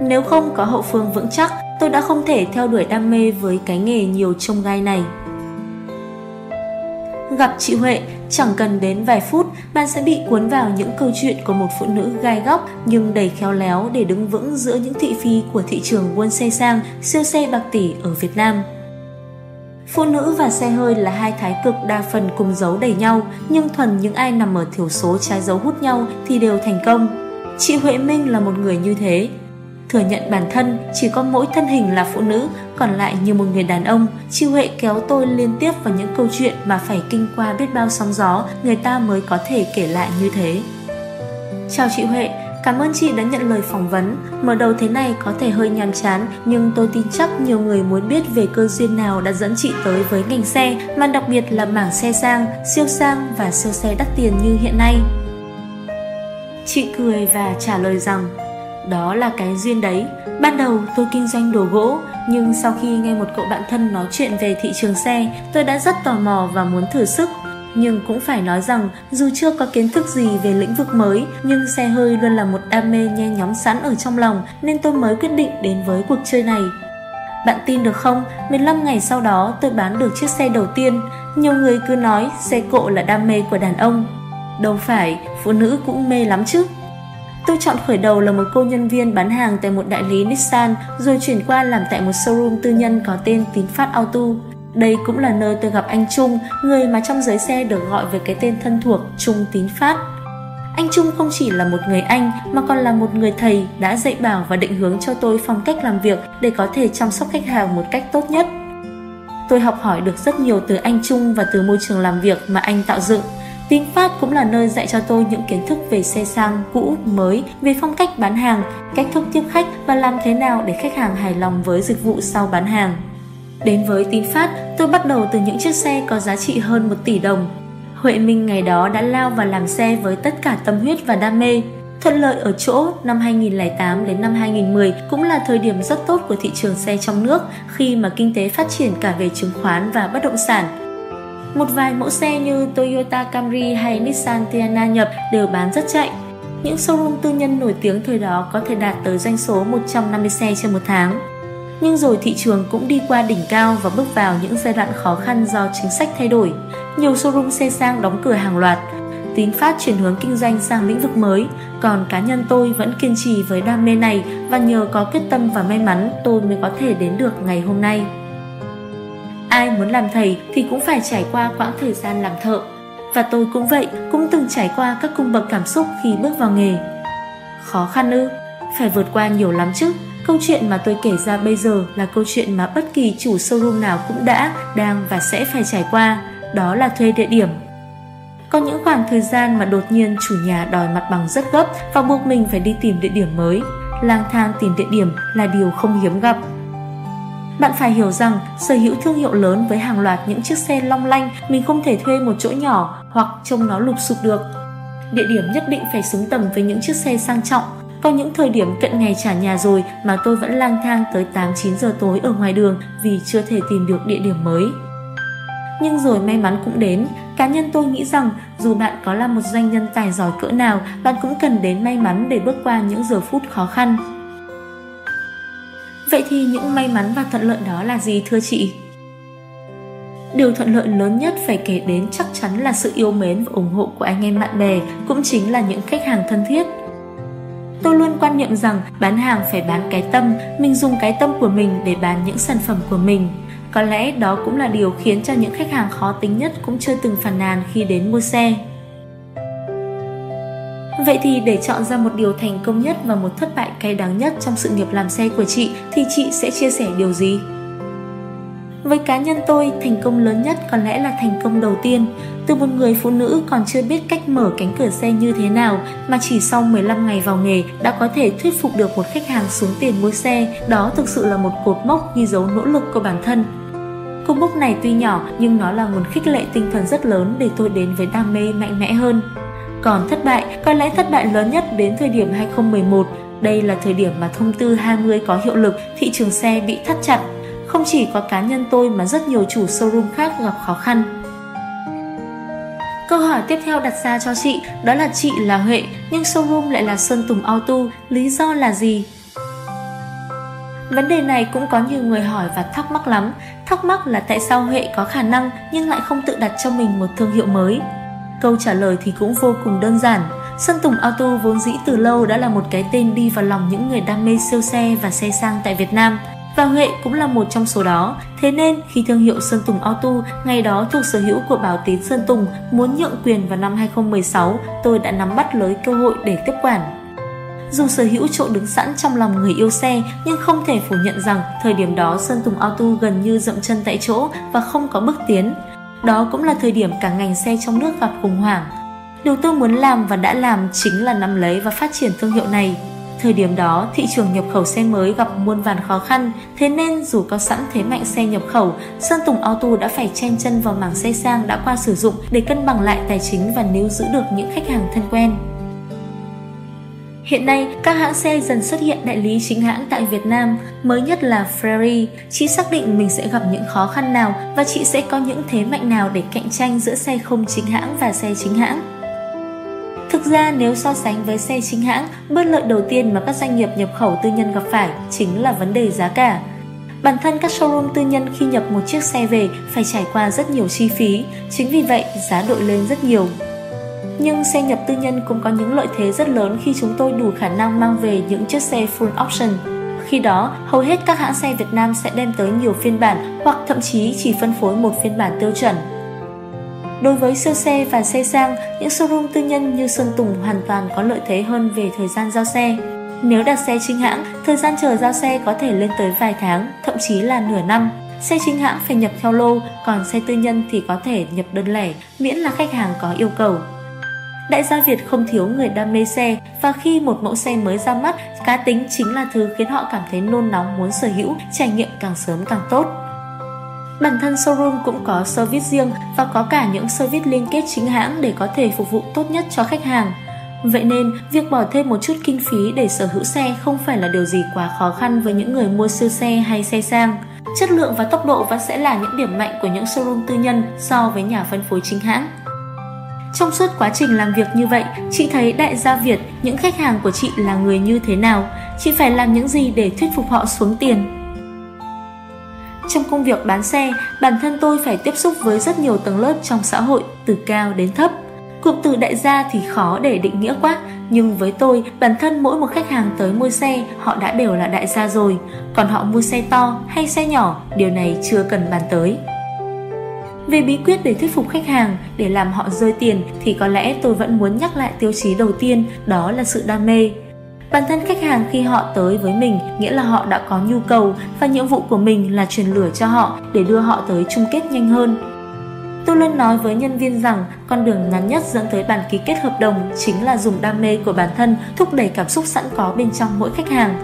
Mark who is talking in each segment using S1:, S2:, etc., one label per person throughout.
S1: Nếu không có hậu phương vững chắc, tôi đã không thể theo đuổi đam mê với cái nghề nhiều trông gai này. Gặp chị Huệ, chẳng cần đến vài phút, bạn sẽ bị cuốn vào những câu chuyện của một phụ nữ gai góc nhưng đầy khéo léo để đứng vững giữa những thị phi của thị trường buôn xe sang, siêu xe bạc tỷ ở Việt Nam. Phụ nữ và xe hơi là hai thái cực đa phần cùng dấu đầy nhau, nhưng thuần những ai nằm ở thiểu số trái dấu hút nhau thì đều thành công. Chị Huệ Minh là một người như thế, thừa nhận bản thân chỉ có mỗi thân hình là phụ nữ, còn lại như một người đàn ông. Chị Huệ kéo tôi liên tiếp vào những câu chuyện mà phải kinh qua biết bao sóng gió, người ta mới có thể kể lại như thế. Chào chị Huệ, Cảm ơn chị đã nhận lời phỏng vấn. Mở đầu thế này có thể hơi nhàm chán, nhưng tôi tin chắc nhiều người muốn biết về cơ duyên nào đã dẫn chị tới với ngành xe, mà đặc biệt là mảng xe sang, siêu sang và siêu xe đắt tiền như hiện nay. Chị cười và trả lời rằng đó là cái duyên đấy. Ban đầu tôi kinh doanh đồ gỗ, nhưng sau khi nghe một cậu bạn thân nói chuyện về thị trường xe, tôi đã rất tò mò và muốn thử sức. Nhưng cũng phải nói rằng dù chưa có kiến thức gì về lĩnh vực mới, nhưng xe hơi luôn là một đam mê nhe nhóm sẵn ở trong lòng nên tôi mới quyết định đến với cuộc chơi này. Bạn tin được không, 15 ngày sau đó tôi bán được chiếc xe đầu tiên. Nhiều người cứ nói xe cộ là đam mê của đàn ông. Đâu phải, phụ nữ cũng mê lắm chứ. Tôi chọn khởi đầu là một cô nhân viên bán hàng tại một đại lý Nissan rồi chuyển qua làm tại một showroom tư nhân có tên Tín Phát Auto. Đây cũng là nơi tôi gặp anh Trung, người mà trong giới xe được gọi với cái tên thân thuộc Trung Tín Phát. Anh Trung không chỉ là một người anh mà còn là một người thầy đã dạy bảo và định hướng cho tôi phong cách làm việc để có thể chăm sóc khách hàng một cách tốt nhất. Tôi học hỏi được rất nhiều từ anh Trung và từ môi trường làm việc mà anh tạo dựng. Tín Phát cũng là nơi dạy cho tôi những kiến thức về xe sang, cũ, mới, về phong cách bán hàng, cách thức tiếp khách và làm thế nào để khách hàng hài lòng với dịch vụ sau bán hàng. Đến với Tín Phát, tôi bắt đầu từ những chiếc xe có giá trị hơn 1 tỷ đồng. Huệ Minh ngày đó đã lao vào làm xe với tất cả tâm huyết và đam mê. Thuận lợi ở chỗ năm 2008 đến năm 2010 cũng là thời điểm rất tốt của thị trường xe trong nước khi mà kinh tế phát triển cả về chứng khoán và bất động sản. Một vài mẫu xe như Toyota Camry hay Nissan Tiana nhập đều bán rất chạy. Những showroom tư nhân nổi tiếng thời đó có thể đạt tới doanh số 150 xe trên một tháng. Nhưng rồi thị trường cũng đi qua đỉnh cao và bước vào những giai đoạn khó khăn do chính sách thay đổi. Nhiều showroom xe sang đóng cửa hàng loạt. Tín Phát chuyển hướng kinh doanh sang lĩnh vực mới, còn cá nhân tôi vẫn kiên trì với đam mê này và nhờ có quyết tâm và may mắn tôi mới có thể đến được ngày hôm nay. Ai muốn làm thầy thì cũng phải trải qua quãng thời gian làm thợ. Và tôi cũng vậy, cũng từng trải qua các cung bậc cảm xúc khi bước vào nghề. Khó khăn ư? Phải vượt qua nhiều lắm chứ. Câu chuyện mà tôi kể ra bây giờ là câu chuyện mà bất kỳ chủ showroom nào cũng đã, đang và sẽ phải trải qua. Đó là thuê địa điểm. Có những khoảng thời gian mà đột nhiên chủ nhà đòi mặt bằng rất gấp và buộc mình phải đi tìm địa điểm mới. Lang thang tìm địa điểm là điều không hiếm gặp. Bạn phải hiểu rằng sở hữu thương hiệu lớn với hàng loạt những chiếc xe long lanh mình không thể thuê một chỗ nhỏ hoặc trông nó lụp sụp được. Địa điểm nhất định phải xứng tầm với những chiếc xe sang trọng. Có những thời điểm cận ngày trả nhà rồi mà tôi vẫn lang thang tới 8-9 giờ tối ở ngoài đường vì chưa thể tìm được địa điểm mới. Nhưng rồi may mắn cũng đến, cá nhân tôi nghĩ rằng dù bạn có là một doanh nhân tài giỏi cỡ nào, bạn cũng cần đến may mắn để bước qua những giờ phút khó khăn. Vậy thì những may mắn và thuận lợi đó là gì thưa chị? Điều thuận lợi lớn nhất phải kể đến chắc chắn là sự yêu mến và ủng hộ của anh em bạn bè, cũng chính là những khách hàng thân thiết. Tôi luôn quan niệm rằng bán hàng phải bán cái tâm, mình dùng cái tâm của mình để bán những sản phẩm của mình. Có lẽ đó cũng là điều khiến cho những khách hàng khó tính nhất cũng chưa từng phàn nàn khi đến mua xe. Vậy thì để chọn ra một điều thành công nhất và một thất bại cay đắng nhất trong sự nghiệp làm xe của chị thì chị sẽ chia sẻ điều gì? Với cá nhân tôi, thành công lớn nhất có lẽ là thành công đầu tiên. Từ một người phụ nữ còn chưa biết cách mở cánh cửa xe như thế nào mà chỉ sau 15 ngày vào nghề đã có thể thuyết phục được một khách hàng xuống tiền mua xe, đó thực sự là một cột mốc ghi dấu nỗ lực của bản thân. Cột mốc này tuy nhỏ nhưng nó là nguồn khích lệ tinh thần rất lớn để tôi đến với đam mê mạnh mẽ hơn. Còn thất bại, có lẽ thất bại lớn nhất đến thời điểm 2011, đây là thời điểm mà thông tư 20 có hiệu lực, thị trường xe bị thắt chặt. Không chỉ có cá nhân tôi mà rất nhiều chủ showroom khác gặp khó khăn. Câu hỏi tiếp theo đặt ra cho chị đó là chị là Huệ nhưng showroom lại là Sơn Tùng Auto, lý do là gì? Vấn đề này cũng có nhiều người hỏi và thắc mắc lắm. Thắc mắc là tại sao Huệ có khả năng nhưng lại không tự đặt cho mình một thương hiệu mới. Câu trả lời thì cũng vô cùng đơn giản. Sơn Tùng Auto vốn dĩ từ lâu đã là một cái tên đi vào lòng những người đam mê siêu xe và xe sang tại Việt Nam. Và Huệ cũng là một trong số đó. Thế nên khi thương hiệu Sơn Tùng Auto ngày đó thuộc sở hữu của Bảo Tín Sơn Tùng muốn nhượng quyền vào năm 2016, tôi đã nắm bắt lấy cơ hội để tiếp quản. Dù sở hữu chỗ đứng sẵn trong lòng người yêu xe nhưng không thể phủ nhận rằng thời điểm đó Sơn Tùng Auto gần như dậm chân tại chỗ và không có bước tiến. Đó cũng là thời điểm cả ngành xe trong nước gặp khủng hoảng. Điều tôi muốn làm và đã làm chính là nắm lấy và phát triển thương hiệu này. Thời điểm đó, thị trường nhập khẩu xe mới gặp muôn vàn khó khăn, thế nên dù có sẵn thế mạnh xe nhập khẩu, Sơn Tùng Auto đã phải chen chân vào mảng xe sang đã qua sử dụng để cân bằng lại tài chính và níu giữ được những khách hàng thân quen. Hiện nay, các hãng xe dần xuất hiện đại lý chính hãng tại Việt Nam, mới nhất là Ferrari. Chị xác định mình sẽ gặp những khó khăn nào và chị sẽ có những thế mạnh nào để cạnh tranh giữa xe không chính hãng và xe chính hãng. Thực ra nếu so sánh với xe chính hãng, bất lợi đầu tiên mà các doanh nghiệp nhập khẩu tư nhân gặp phải chính là vấn đề giá cả. Bản thân các showroom tư nhân khi nhập một chiếc xe về phải trải qua rất nhiều chi phí, chính vì vậy giá đội lên rất nhiều. Nhưng xe nhập tư nhân cũng có những lợi thế rất lớn khi chúng tôi đủ khả năng mang về những chiếc xe full option. Khi đó, hầu hết các hãng xe Việt Nam sẽ đem tới nhiều phiên bản hoặc thậm chí chỉ phân phối một phiên bản tiêu chuẩn. Đối với siêu xe và xe sang, những showroom tư nhân như Sơn Tùng hoàn toàn có lợi thế hơn về thời gian giao xe. Nếu đặt xe chính hãng, thời gian chờ giao xe có thể lên tới vài tháng, thậm chí là nửa năm. Xe chính hãng phải nhập theo lô, còn xe tư nhân thì có thể nhập đơn lẻ, miễn là khách hàng có yêu cầu. Đại gia Việt không thiếu người đam mê xe và khi một mẫu xe mới ra mắt, cá tính chính là thứ khiến họ cảm thấy nôn nóng muốn sở hữu, trải nghiệm càng sớm càng tốt. Bản thân showroom cũng có service riêng và có cả những service liên kết chính hãng để có thể phục vụ tốt nhất cho khách hàng. Vậy nên, việc bỏ thêm một chút kinh phí để sở hữu xe không phải là điều gì quá khó khăn với những người mua siêu xe hay xe sang. Chất lượng và tốc độ vẫn sẽ là những điểm mạnh của những showroom tư nhân so với nhà phân phối chính hãng. Trong suốt quá trình làm việc như vậy, chị thấy đại gia Việt, những khách hàng của chị là người như thế nào? Chị phải làm những gì để thuyết phục họ xuống tiền? Trong công việc bán xe, bản thân tôi phải tiếp xúc với rất nhiều tầng lớp trong xã hội, từ cao đến thấp. Cụm từ đại gia thì khó để định nghĩa quá, nhưng với tôi, bản thân mỗi một khách hàng tới mua xe, họ đã đều là đại gia rồi. Còn họ mua xe to hay xe nhỏ, điều này chưa cần bàn tới. Về bí quyết để thuyết phục khách hàng, để làm họ rơi tiền thì có lẽ tôi vẫn muốn nhắc lại tiêu chí đầu tiên, đó là sự đam mê. Bản thân khách hàng khi họ tới với mình nghĩa là họ đã có nhu cầu và nhiệm vụ của mình là truyền lửa cho họ để đưa họ tới chung kết nhanh hơn. Tôi luôn nói với nhân viên rằng con đường ngắn nhất dẫn tới bản ký kết hợp đồng chính là dùng đam mê của bản thân thúc đẩy cảm xúc sẵn có bên trong mỗi khách hàng.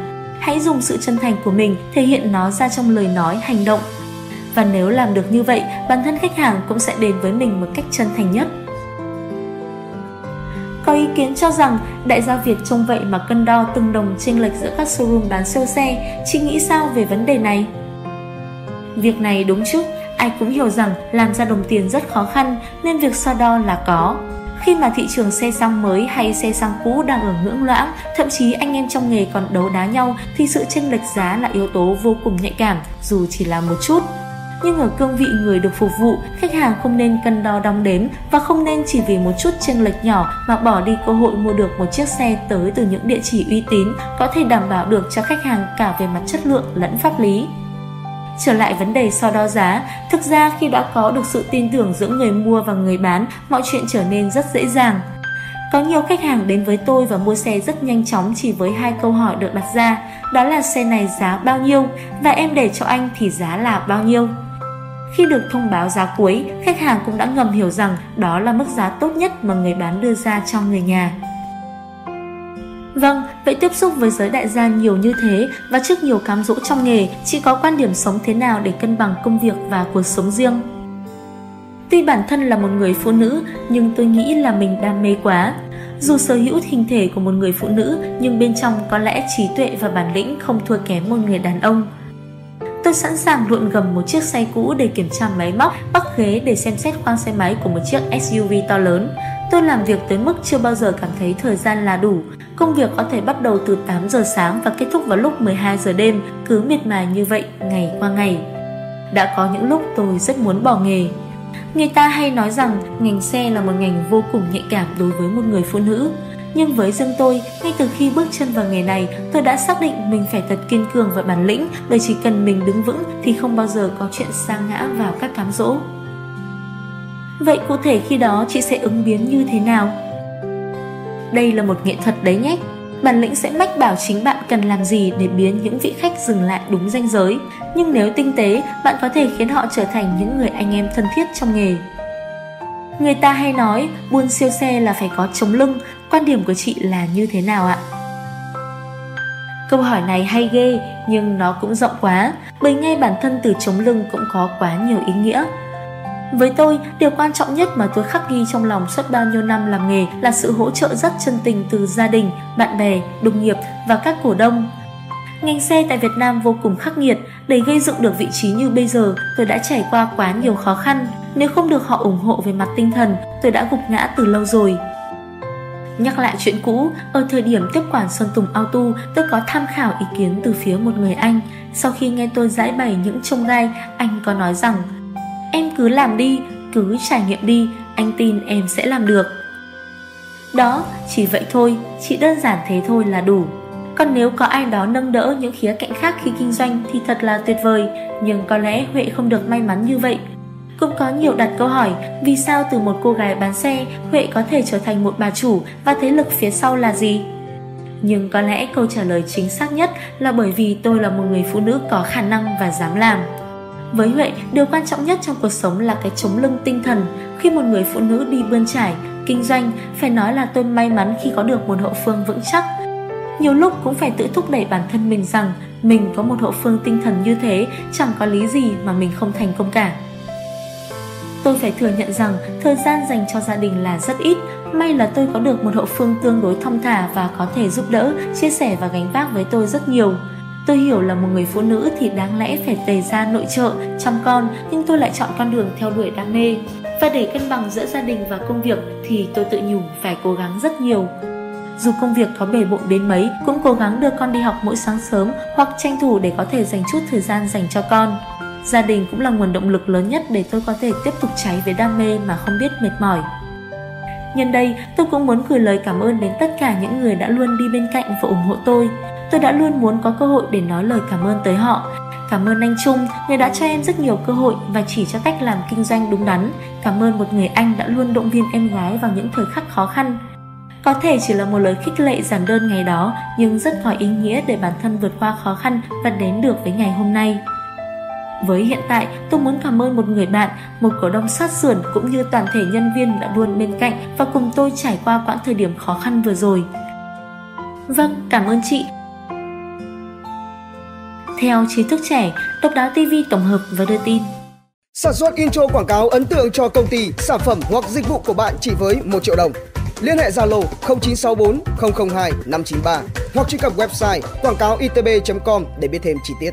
S1: Hãy dùng sự chân thành của mình thể hiện nó ra trong lời nói, hành động. Và nếu làm được như vậy, bản thân khách hàng cũng sẽ đến với mình một cách chân thành nhất. Có ý kiến cho rằng đại gia Việt trông vậy mà cân đo từng đồng chênh lệch giữa các showroom bán siêu xe, chị nghĩ sao về vấn đề này? Việc này đúng chứ, ai cũng hiểu rằng làm ra đồng tiền rất khó khăn nên việc so đo là có. Khi mà thị trường xe xăng mới hay xe xăng cũ đang ở ngưỡng loãng, thậm chí anh em trong nghề còn đấu đá nhau thì sự chênh lệch giá là yếu tố vô cùng nhạy cảm dù chỉ là một chút nhưng ở cương vị người được phục vụ, khách hàng không nên cân đo đong đếm và không nên chỉ vì một chút chênh lệch nhỏ mà bỏ đi cơ hội mua được một chiếc xe tới từ những địa chỉ uy tín có thể đảm bảo được cho khách hàng cả về mặt chất lượng lẫn pháp lý. Trở lại vấn đề so đo giá, thực ra khi đã có được sự tin tưởng giữa người mua và người bán, mọi chuyện trở nên rất dễ dàng. Có nhiều khách hàng đến với tôi và mua xe rất nhanh chóng chỉ với hai câu hỏi được đặt ra, đó là xe này giá bao nhiêu và em để cho anh thì giá là bao nhiêu. Khi được thông báo giá cuối, khách hàng cũng đã ngầm hiểu rằng đó là mức giá tốt nhất mà người bán đưa ra cho người nhà. Vâng, vậy tiếp xúc với giới đại gia nhiều như thế và trước nhiều cám dỗ trong nghề, chị có quan điểm sống thế nào để cân bằng công việc và cuộc sống riêng? Tuy bản thân là một người phụ nữ, nhưng tôi nghĩ là mình đam mê quá. Dù sở hữu hình thể của một người phụ nữ, nhưng bên trong có lẽ trí tuệ và bản lĩnh không thua kém một người đàn ông. Tôi sẵn sàng luộn gầm một chiếc xe cũ để kiểm tra máy móc, bắc ghế để xem xét khoang xe máy của một chiếc SUV to lớn. Tôi làm việc tới mức chưa bao giờ cảm thấy thời gian là đủ. Công việc có thể bắt đầu từ 8 giờ sáng và kết thúc vào lúc 12 giờ đêm, cứ miệt mài như vậy ngày qua ngày. Đã có những lúc tôi rất muốn bỏ nghề. Người ta hay nói rằng ngành xe là một ngành vô cùng nhạy cảm đối với một người phụ nữ. Nhưng với riêng tôi, ngay từ khi bước chân vào nghề này, tôi đã xác định mình phải thật kiên cường và bản lĩnh bởi chỉ cần mình đứng vững thì không bao giờ có chuyện sa ngã vào các cám dỗ. Vậy cụ thể khi đó chị sẽ ứng biến như thế nào? Đây là một nghệ thuật đấy nhé. Bản lĩnh sẽ mách bảo chính bạn cần làm gì để biến những vị khách dừng lại đúng danh giới. Nhưng nếu tinh tế, bạn có thể khiến họ trở thành những người anh em thân thiết trong nghề. Người ta hay nói buôn siêu xe là phải có chống lưng, quan điểm của chị là như thế nào ạ? Câu hỏi này hay ghê nhưng nó cũng rộng quá bởi ngay bản thân từ chống lưng cũng có quá nhiều ý nghĩa. Với tôi, điều quan trọng nhất mà tôi khắc ghi trong lòng suốt bao nhiêu năm làm nghề là sự hỗ trợ rất chân tình từ gia đình, bạn bè, đồng nghiệp và các cổ đông. Ngành xe tại Việt Nam vô cùng khắc nghiệt, để gây dựng được vị trí như bây giờ, tôi đã trải qua quá nhiều khó khăn. Nếu không được họ ủng hộ về mặt tinh thần, tôi đã gục ngã từ lâu rồi. Nhắc lại chuyện cũ, ở thời điểm tiếp quản Xuân Tùng Auto, tôi có tham khảo ý kiến từ phía một người anh. Sau khi nghe tôi giải bày những trông gai, anh có nói rằng Em cứ làm đi, cứ trải nghiệm đi, anh tin em sẽ làm được. Đó, chỉ vậy thôi, chỉ đơn giản thế thôi là đủ. Còn nếu có ai đó nâng đỡ những khía cạnh khác khi kinh doanh thì thật là tuyệt vời, nhưng có lẽ Huệ không được may mắn như vậy. Cũng có nhiều đặt câu hỏi vì sao từ một cô gái bán xe, Huệ có thể trở thành một bà chủ và thế lực phía sau là gì? Nhưng có lẽ câu trả lời chính xác nhất là bởi vì tôi là một người phụ nữ có khả năng và dám làm. Với Huệ, điều quan trọng nhất trong cuộc sống là cái chống lưng tinh thần. Khi một người phụ nữ đi bươn trải, kinh doanh, phải nói là tôi may mắn khi có được một hậu phương vững chắc. Nhiều lúc cũng phải tự thúc đẩy bản thân mình rằng mình có một hậu phương tinh thần như thế, chẳng có lý gì mà mình không thành công cả. Tôi phải thừa nhận rằng thời gian dành cho gia đình là rất ít, may là tôi có được một hậu phương tương đối thong thả và có thể giúp đỡ, chia sẻ và gánh vác với tôi rất nhiều. Tôi hiểu là một người phụ nữ thì đáng lẽ phải tề ra nội trợ, chăm con, nhưng tôi lại chọn con đường theo đuổi đam mê. Và để cân bằng giữa gia đình và công việc thì tôi tự nhủ phải cố gắng rất nhiều. Dù công việc có bể bộn đến mấy, cũng cố gắng đưa con đi học mỗi sáng sớm hoặc tranh thủ để có thể dành chút thời gian dành cho con. Gia đình cũng là nguồn động lực lớn nhất để tôi có thể tiếp tục cháy với đam mê mà không biết mệt mỏi. Nhân đây, tôi cũng muốn gửi lời cảm ơn đến tất cả những người đã luôn đi bên cạnh và ủng hộ tôi. Tôi đã luôn muốn có cơ hội để nói lời cảm ơn tới họ. Cảm ơn anh Trung, người đã cho em rất nhiều cơ hội và chỉ cho cách làm kinh doanh đúng đắn. Cảm ơn một người anh đã luôn động viên em gái vào những thời khắc khó khăn. Có thể chỉ là một lời khích lệ giản đơn ngày đó, nhưng rất có ý nghĩa để bản thân vượt qua khó khăn và đến được với ngày hôm nay. Với hiện tại, tôi muốn cảm ơn một người bạn, một cổ đông sát sườn cũng như toàn thể nhân viên đã luôn bên cạnh và cùng tôi trải qua quãng thời điểm khó khăn vừa rồi. Vâng, cảm ơn chị theo trí thức trẻ, Độc đáo TV tổng hợp và đưa tin.
S2: Sản xuất intro quảng cáo ấn tượng cho công ty, sản phẩm hoặc dịch vụ của bạn chỉ với 1 triệu đồng. Liên hệ Zalo 0964 002 593 hoặc truy cập website quảng cáo itb.com để biết thêm chi tiết.